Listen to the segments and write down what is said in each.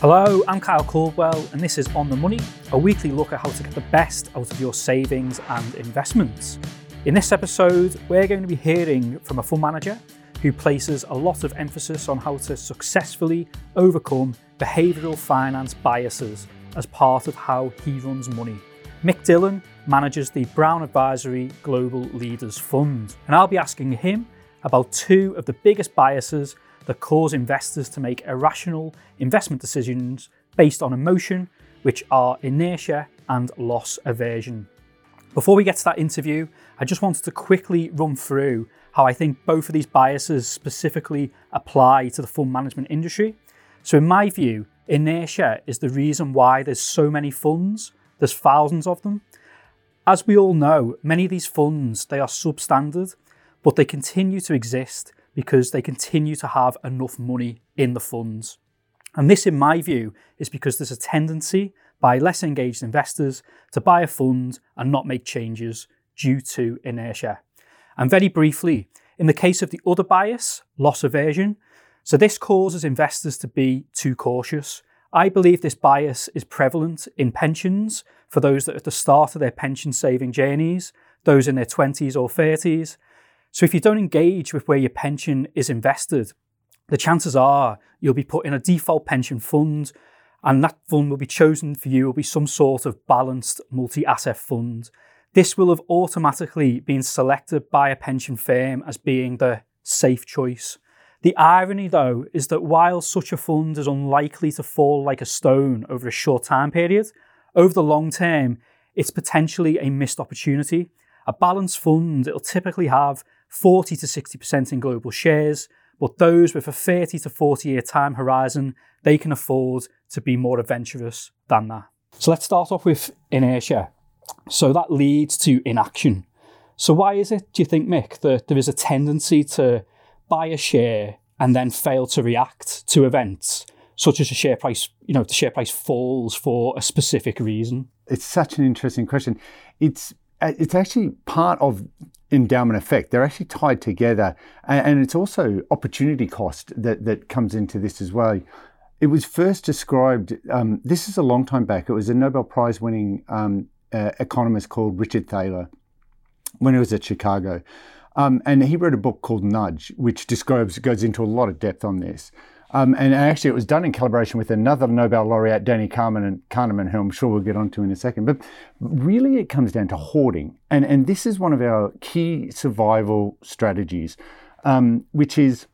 Hello, I'm Kyle Caldwell, and this is On the Money, a weekly look at how to get the best out of your savings and investments. In this episode, we're going to be hearing from a fund manager who places a lot of emphasis on how to successfully overcome behavioural finance biases as part of how he runs money. Mick Dillon manages the Brown Advisory Global Leaders Fund, and I'll be asking him about two of the biggest biases that cause investors to make irrational investment decisions based on emotion, which are inertia and loss aversion. Before we get to that interview, I just wanted to quickly run through how I think both of these biases specifically apply to the fund management industry. So, in my view, inertia is the reason why there's so many funds, there's thousands of them. As we all know, many of these funds they are substandard, but they continue to exist because they continue to have enough money in the funds. And this, in my view, is because there's a tendency by less engaged investors to buy a fund and not make changes due to inertia. And very briefly, in the case of the other bias, loss aversion, so this causes investors to be too cautious. I believe this bias is prevalent in pensions for those that are at the start of their pension saving journeys, those in their 20s or 30s, so if you don't engage with where your pension is invested, the chances are you'll be put in a default pension fund, and that fund will be chosen for you will be some sort of balanced multi-asset fund. This will have automatically been selected by a pension firm as being the safe choice. The irony, though, is that while such a fund is unlikely to fall like a stone over a short time period, over the long term, it's potentially a missed opportunity. A balanced fund, it'll typically have 40 to 60% in global shares, but those with a 30 to 40 year time horizon, they can afford to be more adventurous than that. So let's start off with inertia. So that leads to inaction. So why is it, do you think, Mick, that there is a tendency to buy a share and then fail to react to events, such as a share price, you know, the share price falls for a specific reason? It's such an interesting question. It's uh, it's actually part of endowment effect. They're actually tied together, and, and, it's also opportunity cost that that comes into this as well. It was first described. Um, this is a long time back. It was a Nobel Prize winning um, uh, economist called Richard Thaler when he was at Chicago, um, and he wrote a book called Nudge, which describes goes into a lot of depth on this. Um, and actually, it was done in collaboration with another Nobel laureate, Danny Kahneman, and Kahneman, who I'm sure we'll get onto in a second. But really, it comes down to hoarding, and and this is one of our key survival strategies, um, which is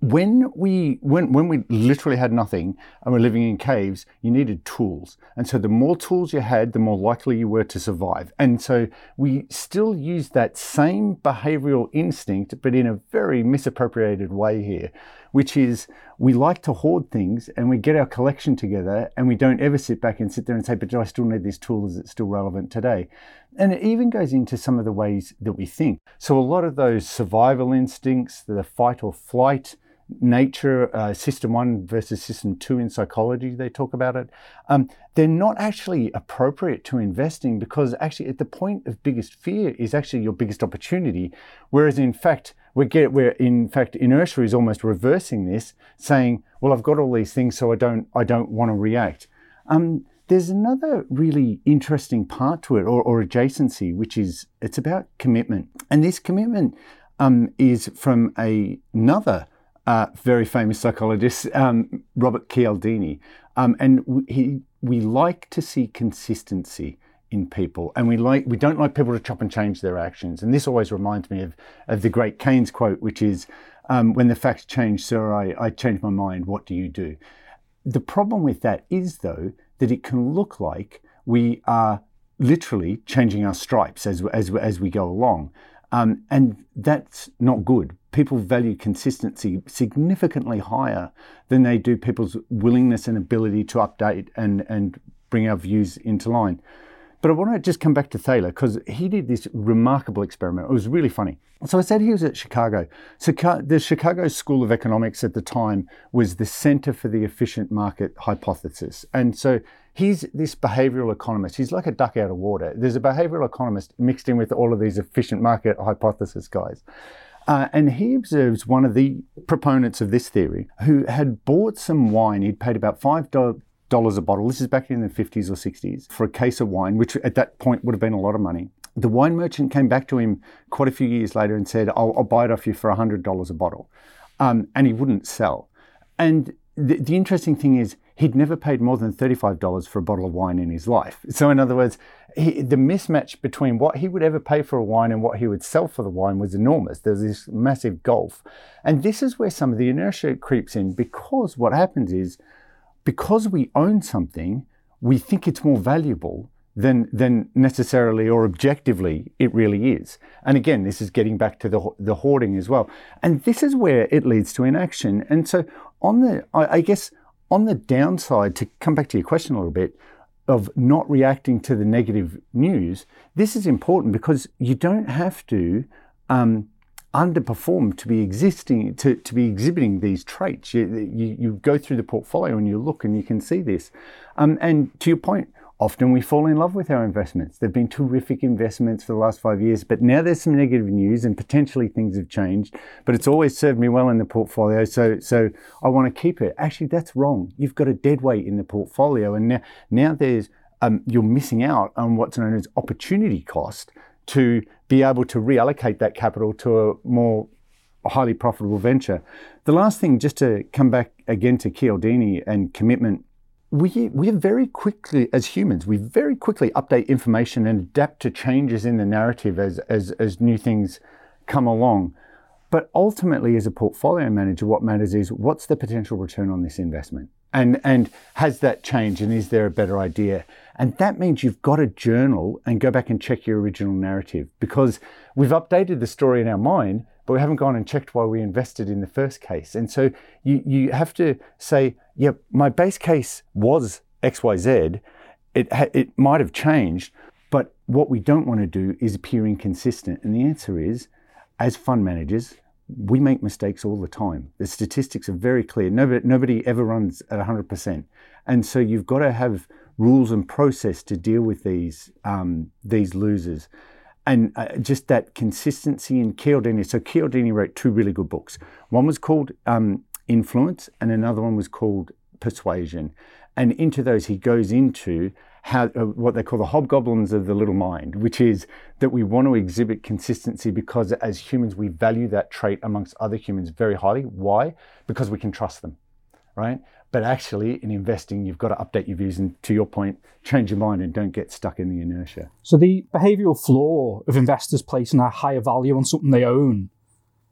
when we when when we literally had nothing and we're living in caves, you needed tools. And so the more tools you had, the more likely you were to survive. And so we still use that same behavioral instinct, but in a very misappropriated way here, which is we like to hoard things and we get our collection together and we don't ever sit back and sit there and say, but do I still need this tool? Is it still relevant today? And it even goes into some of the ways that we think. So a lot of those survival instincts, the fight or flight, nature, uh, system one versus system two in psychology, they talk about it. Um, they're not actually appropriate to investing because actually at the point of biggest fear is actually your biggest opportunity. Whereas in fact, we get where in fact inertia is almost reversing this, saying, well, I've got all these things, so I don't, I don't want to react. Um, there's another really interesting part to it or, or adjacency, which is it's about commitment. And this commitment um, is from a, another uh, very famous psychologist, um, Robert Cialdini. Um, and he, we like to see consistency in people, and we like we don't like people to chop and change their actions. And this always reminds me of, of the great Keynes quote, which is, um, "When the facts change, sir, I, I change my mind. What do you do?" The problem with that is, though, that it can look like we are literally changing our stripes as as as we go along. Um, and that's not good. People value consistency significantly higher than they do people's willingness and ability to update and, and bring our views into line. But I want to just come back to Thaler because he did this remarkable experiment. It was really funny. So I said he was at Chicago. So the Chicago School of Economics at the time was the center for the efficient market hypothesis. And so he's this behavioral economist. He's like a duck out of water. There's a behavioral economist mixed in with all of these efficient market hypothesis guys. Uh, and he observes one of the proponents of this theory who had bought some wine. He'd paid about $5 a bottle. This is back in the 50s or 60s for a case of wine, which at that point would have been a lot of money. The wine merchant came back to him quite a few years later and said, I'll, I'll buy it off you for $100 a bottle. Um, and he wouldn't sell. And the, the interesting thing is, he'd never paid more than $35 for a bottle of wine in his life. So, in other words, he, the mismatch between what he would ever pay for a wine and what he would sell for the wine was enormous. There's this massive gulf. And this is where some of the inertia creeps in because what happens is, because we own something, we think it's more valuable than, than necessarily or objectively it really is. And again, this is getting back to the, the hoarding as well. And this is where it leads to inaction. And so, on the, I, I guess, on the downside, to come back to your question a little bit, of not reacting to the negative news, this is important because you don't have to um, underperform to be existing to, to be exhibiting these traits. You, you, you, go through the portfolio and you look and you can see this. Um, and to your point, Often we fall in love with our investments. They've been terrific investments for the last five years, but now there's some negative news and potentially things have changed. But it's always served me well in the portfolio, so so I want to keep it. Actually, that's wrong. You've got a dead weight in the portfolio, and now now there's um, you're missing out on what's known as opportunity cost to be able to reallocate that capital to a more highly profitable venture. The last thing, just to come back again to Cialdini and commitment we we very quickly as humans we very quickly update information and adapt to changes in the narrative as as as new things come along but ultimately as a portfolio manager what matters is what's the potential return on this investment and and has that changed and is there a better idea and that means you've got to journal and go back and check your original narrative because we've updated the story in our mind but we haven't gone and checked why we invested in the first case. And so you, you have to say, yeah, my base case was XYZ. It, it might have changed, but what we don't want to do is appear inconsistent. And the answer is, as fund managers, we make mistakes all the time. The statistics are very clear. Nobody, nobody ever runs at 100%. And so you've got to have rules and process to deal with these, um, these losers and uh, just that consistency in Cialdini. So Cialdini wrote two really good books. One was called um, Influence, and another one was called Persuasion. And into those, he goes into how uh, what they call the hobgoblins of the little mind, which is that we want to exhibit consistency because as humans we value that trait amongst other humans very highly. Why? Because we can trust them, right? But actually, in investing, you've got to update your views and, to your point, change your mind and don't get stuck in the inertia. So, the behavioural flaw of investors placing a higher value on something they own,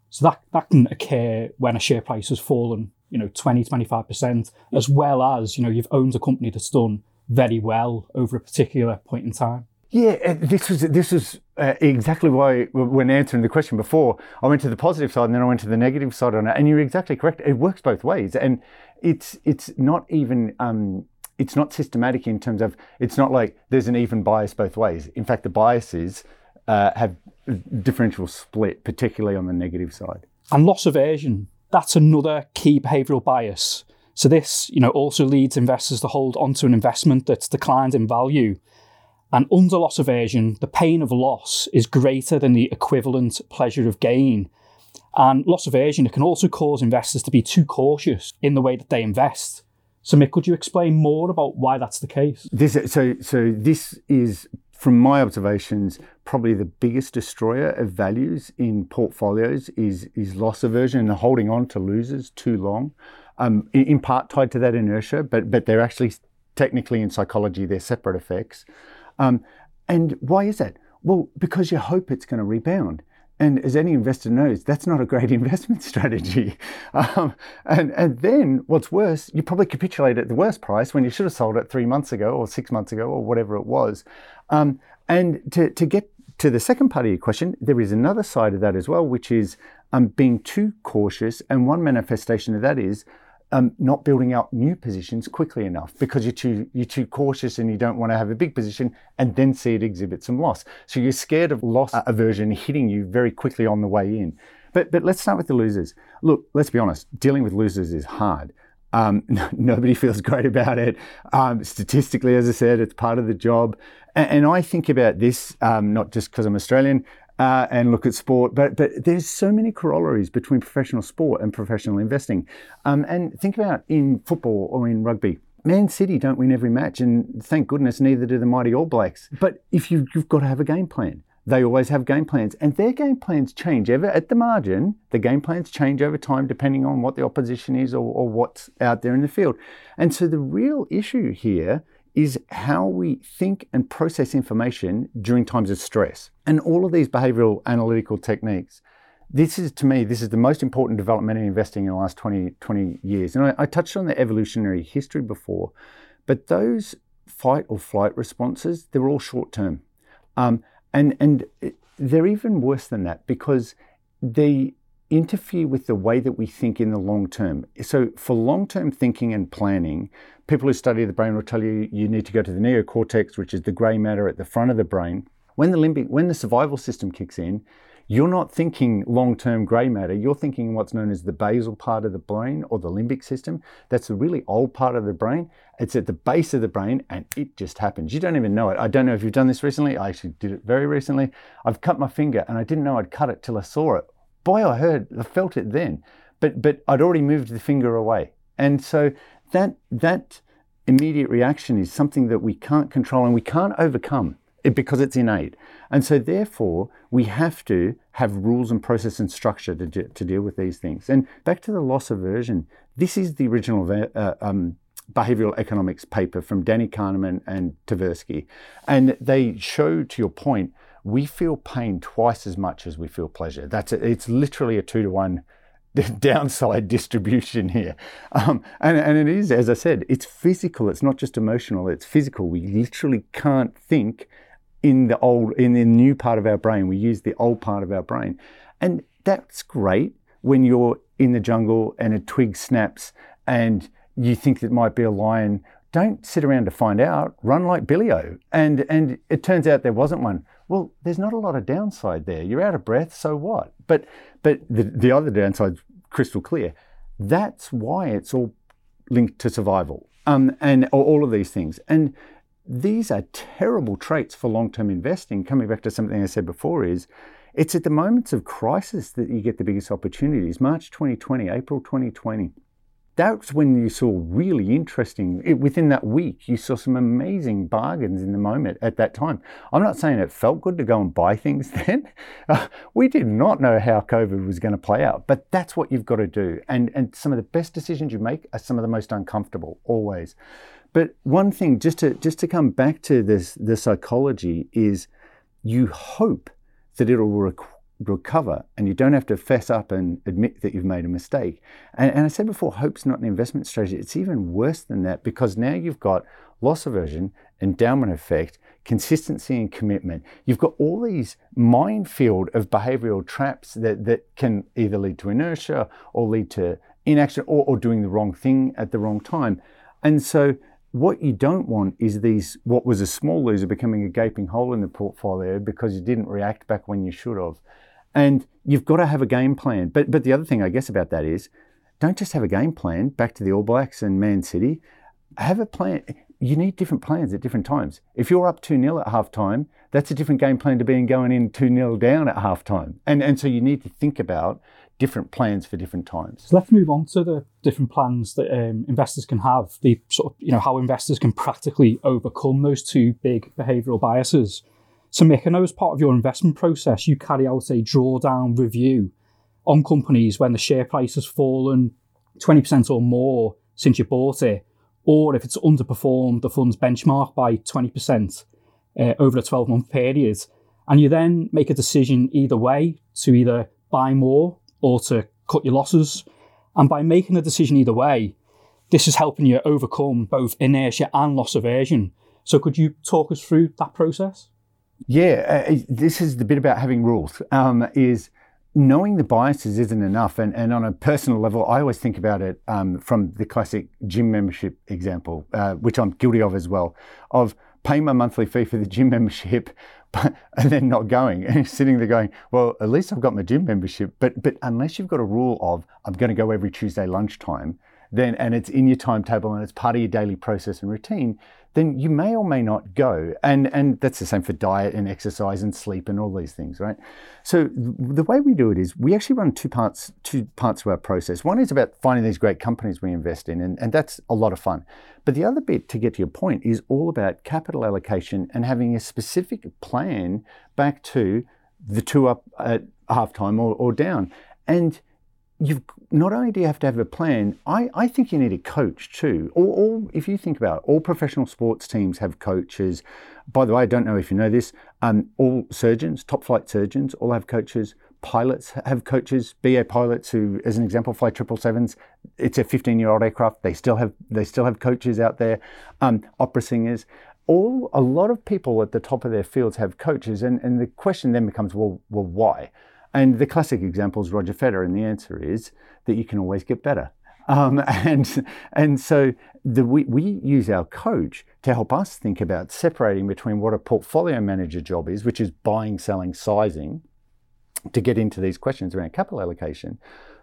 so that, that can occur when a share price has fallen, you know, 20, 25%, as well as, you know, you've owned a company that's done very well over a particular point in time. Yeah, this was this was uh, exactly why when answering the question before, I went to the positive side and then I went to the negative side on it. And you're exactly correct. It works both ways, and it's it's not even um, it's not systematic in terms of it's not like there's an even bias both ways. In fact, the biases uh, have differential split, particularly on the negative side. And loss aversion, that's another key behavioural bias. So this, you know, also leads investors to hold onto an investment that's declined in value and under loss aversion, the pain of loss is greater than the equivalent pleasure of gain. And loss aversion, it can also cause investors to be too cautious in the way that they invest. So, Mick, could you explain more about why that's the case? This, so, so this is, from my observations, probably the biggest destroyer of values in portfolios is is loss aversion and holding on to losers too long. Um, in, part tied to that inertia, but but they're actually technically in psychology they're separate effects. Um, and why is that? Well, because you hope it's going to rebound. And as any investor knows, that's not a great investment strategy. Um, and, and then what's worse, you probably capitulate at the worst price when you should have sold it three months ago or six months ago or whatever it was. Um, and to, to get to the second part of your question, there is another side of that as well, which is um, being too cautious. And one manifestation of that is um, not building out new positions quickly enough because you're too you're too cautious and you don't want to have a big position and then see it exhibit some loss. So you're scared of loss aversion hitting you very quickly on the way in. But but let's start with the losers. Look, let's be honest. Dealing with losers is hard. Um, nobody feels great about it. Um, statistically, as I said, it's part of the job. And, and I think about this um, not just because I'm Australian. Uh, and look at sport. But but there's so many corollaries between professional sport and professional investing. Um, and think about in football or in rugby. Man City don't win every match, and thank goodness neither do the mighty All Blacks. But if you, you've got to have a game plan. They always have game plans, and their game plans change ever at the margin. The game plans change over time depending on what the opposition is or, or what's out there in the field. And so the real issue here is how we think and process information during times of stress. And all of these behavioral analytical techniques, this is to me, this is the most important development in investing in the last 20, 20 years. And I, I touched on the evolutionary history before, but those fight or flight responses, they're all short term. Um, and, and they're even worse than that because they interfere with the way that we think in the long term. So, for long term thinking and planning, people who study the brain will tell you you need to go to the neocortex, which is the grey matter at the front of the brain. When the limbic, when the survival system kicks in, you're not thinking long term grey matter. You're thinking what's known as the basal part of the brain or the limbic system. That's a really old part of the brain. It's at the base of the brain and it just happens. You don't even know it. I don't know if you've done this recently. I actually did it very recently. I've cut my finger and I didn't know I'd cut it till I saw it. Boy, I heard, I felt it then. But, but I'd already moved the finger away. And so that, that immediate reaction is something that we can't control and we can't overcome because it's innate. And so, therefore, we have to have rules and process and structure to, to deal with these things. And back to the loss aversion, this is the original uh, um, behavioral economics paper from Danny Kahneman and Tversky. And they show, to your point, we feel pain twice as much as we feel pleasure. That's a, it's literally a two to one downside distribution here. Um, and, and it is, as I said, it's physical. It's not just emotional. It's physical. We literally can't think in the old, in the new part of our brain. We use the old part of our brain. And that's great when you're in the jungle and a twig snaps and you think it might be a lion. Don't sit around to find out. Run like Billy-O. And, and it turns out there wasn't one. Well, there's not a lot of downside there. You're out of breath, so what? But, but the, the other downside's crystal clear. That's why it's all linked to survival um, and all of these things. And these are terrible traits for long-term investing. Coming back to something I said before is it's at the moments of crisis that you get the biggest opportunities. March 2020, April 2020. That's when you saw really interesting, within that week, you saw some amazing bargains in the moment at that time. I'm not saying it felt good to go and buy things then. Uh, we did not know how COVID was going to play out, but that's what you've got to do. And, and some of the best decisions you make are some of the most uncomfortable, always. But one thing, just to just to come back to this, the psychology is, you hope that it'll rec- recover, and you don't have to fess up and admit that you've made a mistake. And, and I said before, hope's not an investment strategy. It's even worse than that because now you've got loss aversion, endowment effect, consistency and commitment. You've got all these minefield of behavioral traps that, that can either lead to inertia or lead to inaction or, or doing the wrong thing at the wrong time. And so what you don't want is these, what was a small loser becoming a gaping hole in the portfolio because you didn't react back when you should have. And you've got to have a game plan. But, but the other thing I guess about that is don't just have a game plan, back to the All Blacks and Man City. Have a plan. You need different plans at different times. If you're up 2 0 at half time, that's a different game plan to being going in 2 0 down at half time. And, and so you need to think about different plans for different times. So let's move on to the different plans that um, investors can have. The sort of you know how investors can practically overcome those two big behavioural biases. I know as part of your investment process, you carry out a drawdown review on companies when the share price has fallen 20% or more since you bought it, or if it's underperformed the fund's benchmark by 20% uh, over a 12 month period. And you then make a decision either way to either buy more or to cut your losses. And by making a decision either way, this is helping you overcome both inertia and loss aversion. So, could you talk us through that process? Yeah, uh, this is the bit about having rules. Um, is knowing the biases isn't enough. And, and on a personal level, I always think about it um, from the classic gym membership example, uh, which I'm guilty of as well, of paying my monthly fee for the gym membership, but, and then not going and sitting there going, well, at least I've got my gym membership. But but unless you've got a rule of I'm going to go every Tuesday lunchtime, then and it's in your timetable and it's part of your daily process and routine, then you may or may not go. And and that's the same for diet and exercise and sleep and all these things, right? So the way we do it is we actually run two parts two parts of our process. One is about finding these great companies we invest in, and, and that's a lot of fun. But the other bit, to get to your point, is all about capital allocation and having a specific plan back to the two up at halftime or, or down. And you've not only do you have to have a plan, I, I think you need a coach too. All, if you think about it, all professional sports teams have coaches. By the way, I don't know if you know this. Um, all surgeons, top flight surgeons, all have coaches. Pilots have coaches. BA pilots who, as an example, fly triple sevens. It's a 15-year-old aircraft. They still have they still have coaches out there. Um, opera singers. All a lot of people at the top of their fields have coaches, and, and the question then becomes, well, well, why? And the classic example is Roger Federer, and the answer is that you can always get better. Um, and and so the, we, we use our coach to help us think about separating between what a portfolio manager job is, which is buying, selling, sizing, to get into these questions around capital allocation,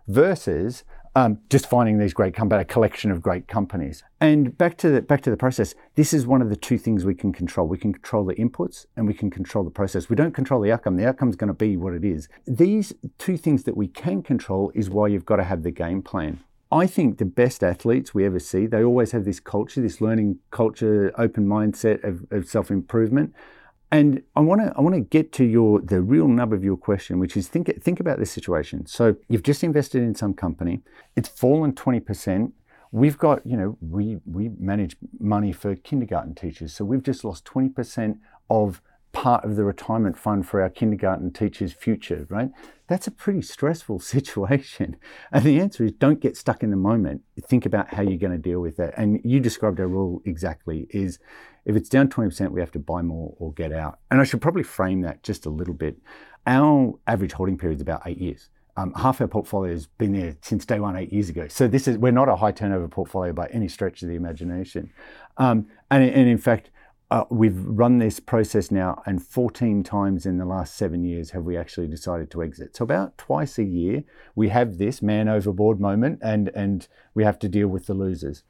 versus um, just finding these great companies, a collection of great companies. And back to the back to the process. This is one of the two things we can control. We can control the inputs and we can control the process. We don't control the outcome. The outcome is going to be what it is. These two things that we can control is why you've got to have the game plan. I think the best athletes we ever see, they always have this culture, this learning culture, open mindset of, of self improvement. And I want to I want to get to your the real nub of your question, which is think think about this situation. So you've just invested in some company, it's fallen twenty percent. We've got you know we we manage money for kindergarten teachers, so we've just lost twenty percent of part of the retirement fund for our kindergarten teachers' future, right? That's a pretty stressful situation. And the answer is don't get stuck in the moment. Think about how you're going to deal with that. And you described our rule exactly is if it's down 20%, we have to buy more or get out. And I should probably frame that just a little bit. Our average holding period is about eight years. Um, half our portfolio has been there since day one, eight years ago. So this is we're not a high turnover portfolio by any stretch of the imagination. Um, and, and in fact, uh, we've run this process now, and 14 times in the last seven years have we actually decided to exit. So about twice a year, we have this man overboard moment, and and we have to deal with the losers.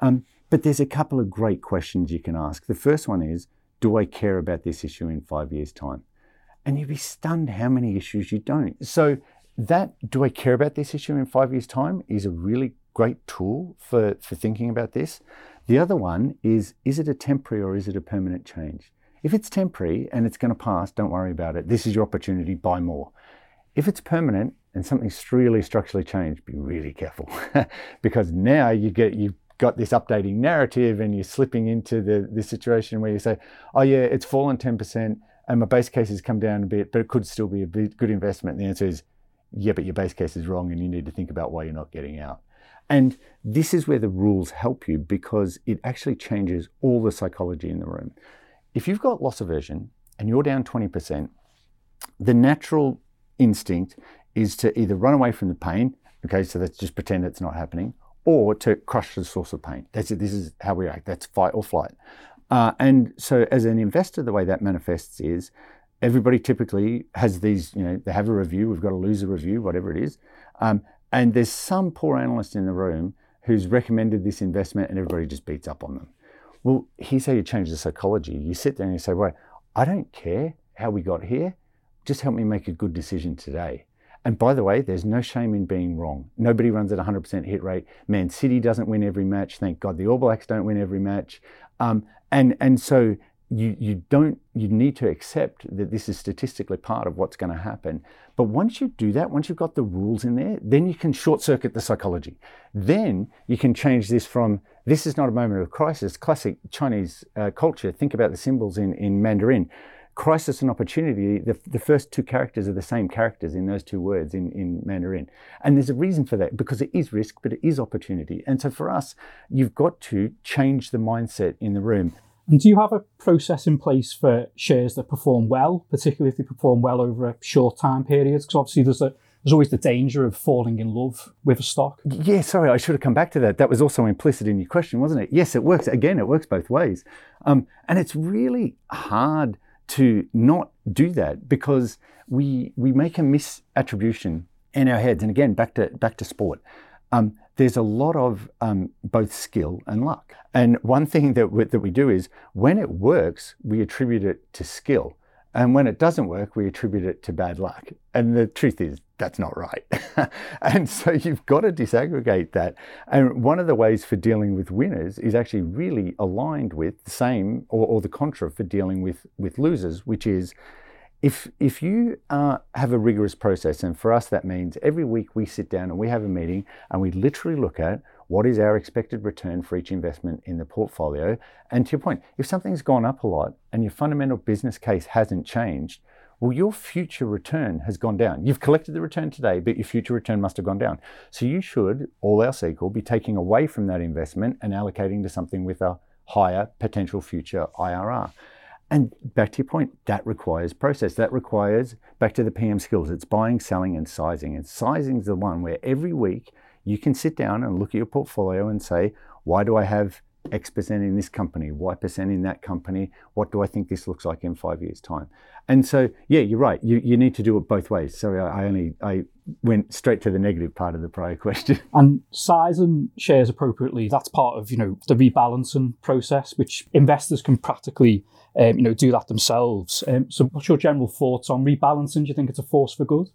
Um, but there's a couple of great questions you can ask. The first one is, do I care about this issue in five years' time? And you'd be stunned how many issues you don't. So that do I care about this issue in five years' time is a really great tool for, for thinking about this. The other one is, is it a temporary or is it a permanent change? If it's temporary and it's going to pass, don't worry about it. This is your opportunity, buy more. If it's permanent and something's really structurally changed, be really careful because now you get you got this updating narrative and you're slipping into the, the situation where you say, oh yeah, it's fallen 10% and my base case has come down a bit, but it could still be a good investment. And the answer is, yeah, but your base case is wrong and you need to think about why you're not getting out. And this is where the rules help you because it actually changes all the psychology in the room. If you've got loss aversion and you're down 20%, the natural instinct is to either run away from the pain, okay, so let's just pretend it's not happening, or to crush the source of pain. That's it. This is how we act. That's fight or flight. Uh, and so, as an investor, the way that manifests is everybody typically has these. You know, they have a review. We've got a loser review, whatever it is, um, and there's some poor analyst in the room who's recommended this investment, and everybody just beats up on them. Well, here's how you change the psychology. You sit there and you say, "Well, I don't care how we got here. Just help me make a good decision today." And by the way, there's no shame in being wrong. Nobody runs at 100% hit rate. Man City doesn't win every match. Thank God the All Blacks don't win every match. Um, and and so you you don't you need to accept that this is statistically part of what's going to happen. But once you do that, once you've got the rules in there, then you can short circuit the psychology. Then you can change this from this is not a moment of crisis. Classic Chinese uh, culture. Think about the symbols in in Mandarin crisis and opportunity, the, the first two characters are the same characters in those two words in, in Mandarin. And there's a reason for that because it is risk, but it is opportunity. And so for us, you've got to change the mindset in the room. And do you have a process in place for shares that perform well, particularly if they perform well over a short time period? Because obviously there's a there's always the danger of falling in love with a stock. Yeah, sorry, I should have come back to that. That was also implicit in your question, wasn't it? Yes, it works. Again, it works both ways. Um, and it's really hard to not do that because we we make a misattribution in our heads. And again, back to back to sport. Um, there's a lot of um, both skill and luck. And one thing that we, that we do is when it works, we attribute it to skill. And when it doesn't work, we attribute it to bad luck. And the truth is, that's not right. and so you've got to disaggregate that. And one of the ways for dealing with winners is actually really aligned with the same or, or the contra for dealing with, with losers, which is if if you uh, have a rigorous process, and for us that means every week we sit down and we have a meeting and we literally look at what is our expected return for each investment in the portfolio. And to your point, if something's gone up a lot and your fundamental business case hasn't changed, well, your future return has gone down. You've collected the return today, but your future return must have gone down. So you should, all else equal, be taking away from that investment and allocating to something with a higher potential future IRR. And back to your point, that requires process. That requires, back to the PM skills, it's buying, selling, and sizing. And sizing is the one where every week you can sit down and look at your portfolio and say, why do I have X percent in this company, Y percent in that company. What do I think this looks like in five years' time? And so, yeah, you're right. You, you need to do it both ways. Sorry, I, I only I went straight to the negative part of the prior question. And size and shares appropriately. That's part of you know the rebalancing process, which investors can practically um, you know do that themselves. Um, so, what's your general thoughts on rebalancing? Do you think it's a force for good?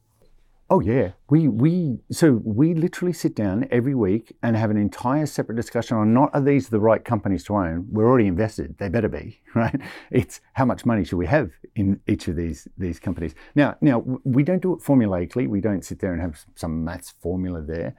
Oh yeah, we we so we literally sit down every week and have an entire separate discussion on not are these the right companies to own? We're already invested; they better be right. It's how much money should we have in each of these these companies? Now, now we don't do it formulaically. We don't sit there and have some maths formula there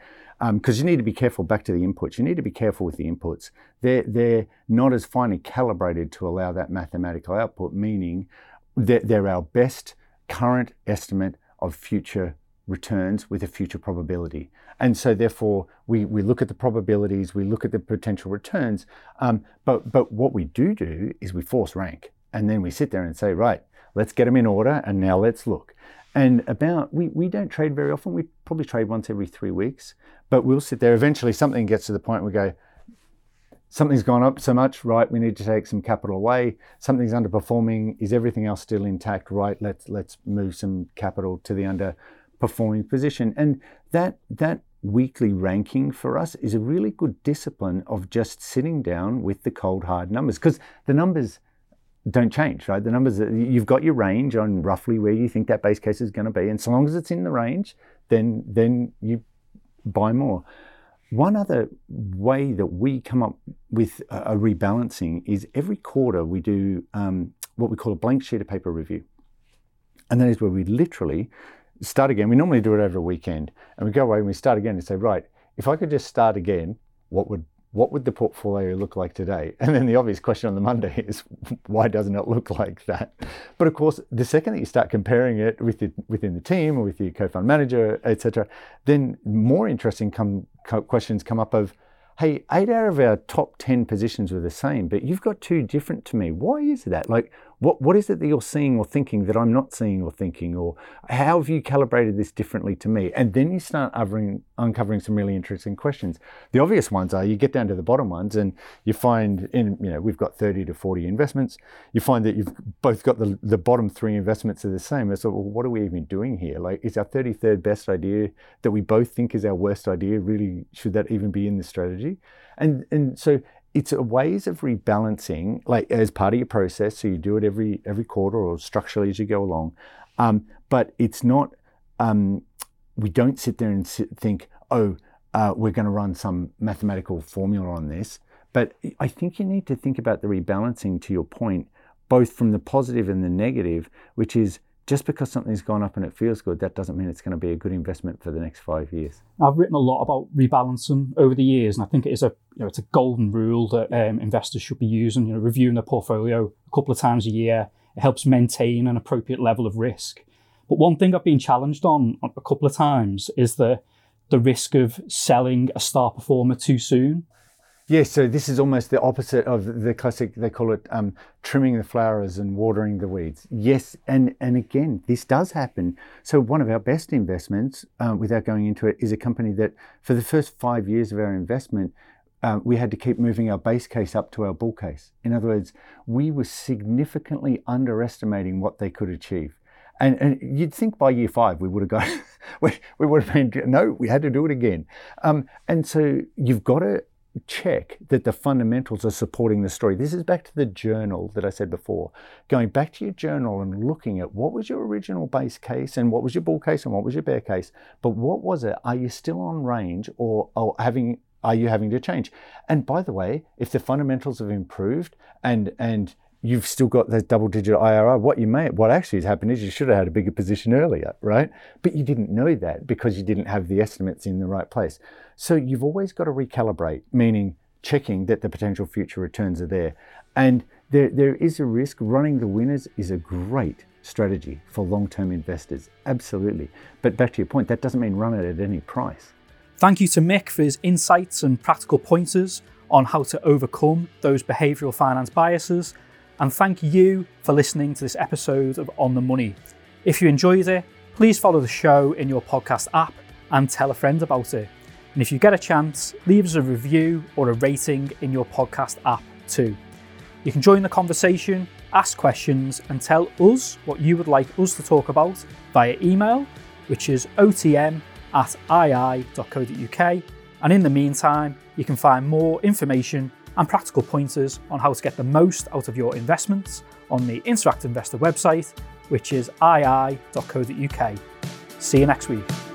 because um, you need to be careful. Back to the inputs, you need to be careful with the inputs. They're they're not as finely calibrated to allow that mathematical output. Meaning, they're, they're our best current estimate of future returns with a future probability. And so therefore we, we look at the probabilities, we look at the potential returns, um, but, but what we do do is we force rank and then we sit there and say, right, let's get them in order and now let's look. And about, we, we don't trade very often, we probably trade once every three weeks, but we'll sit there, eventually something gets to the point we go, something's gone up so much, right? We need to take some capital away. Something's underperforming. Is everything else still intact? Right. Let's let's move some capital to the under performing position. And that that weekly ranking for us is a really good discipline of just sitting down with the cold hard numbers because the numbers don't change, right? The numbers you've got your range on roughly where you think that base case is going to be, and so long as it's in the range, then then you buy more. One other way that we come up with a rebalancing is every quarter we do um, what we call a blank sheet of paper review, and that is where we literally start again. We normally do it over a weekend, and we go away and we start again and say, right, if I could just start again, what would what would the portfolio look like today? And then the obvious question on the Monday is, why doesn't it look like that? But of course, the second that you start comparing it with the, within the team or with your co-fund manager, etc., then more interesting come, questions come up of, hey, eight out of our top 10 positions were the same, but you've got two different to me. Why is that? Like, what, what is it that you're seeing or thinking that I'm not seeing or thinking? Or how have you calibrated this differently to me? And then you start uncovering, uncovering some really interesting questions. The obvious ones are you get down to the bottom ones and you find, in you know, we've got 30 to 40 investments. You find that you've both got the, the bottom three investments are the same. So, well, what are we even doing here? Like, is our 33rd best idea that we both think is our worst idea really, should that even be in the strategy? And, and so it's a ways of rebalancing, like as part of your process. So you do it every every quarter or structurally as you go along. Um, but it's not. Um, we don't sit there and sit, think, oh, uh, we're going to run some mathematical formula on this. But I think you need to think about the rebalancing. To your point, both from the positive and the negative, which is just because something's gone up and it feels good, that doesn't mean it's going to be a good investment for the next five years. I've written a lot about rebalancing over the years, and I think it is a you know it's a golden rule that um, investors should be using. You know, reviewing their portfolio a couple of times a year. It helps maintain an appropriate level of risk. But one thing I've been challenged on a couple of times is the the risk of selling a star performer too soon. Yes, so this is almost the opposite of the classic. They call it um, trimming the flowers and watering the weeds. Yes, and and again, this does happen. So one of our best investments, um, without going into it, is a company that for the first five years of our investment, uh, we had to keep moving our base case up to our bull case. In other words, we were significantly underestimating what they could achieve. And, and you'd think by year five we would have got we, we would have been, no, we had to do it again. Um, and so you've got to check that the fundamentals are supporting the story. This is back to the journal that I said before. Going back to your journal and looking at what was your original base case and what was your bull case and what was your bear case. But what was it? Are you still on range or, or having are you having to change? And by the way, if the fundamentals have improved and and you've still got that double digit IRR. What you may, what actually has happened is you should have had a bigger position earlier, right? But you didn't know that because you didn't have the estimates in the right place. So you've always got to recalibrate, meaning checking that the potential future returns are there. And there, there is a risk. Running the winners is a great strategy for long term investors, absolutely. But back to your point, that doesn't mean run it at any price. Thank you to Mick for his insights and practical pointers on how to overcome those behavioural finance biases and thank you for listening to this episode of On the Money. If you enjoyed it, please follow the show in your podcast app and tell a friend about it. And if you get a chance, leave us a review or a rating in your podcast app too. You can join the conversation, ask questions, and tell us what you would like us to talk about via email, which is otm at ii.co.uk. And in the meantime, you can find more information and practical pointers on how to get the most out of your investments on the Interactive Investor website, which is ii.co.uk. See you next week.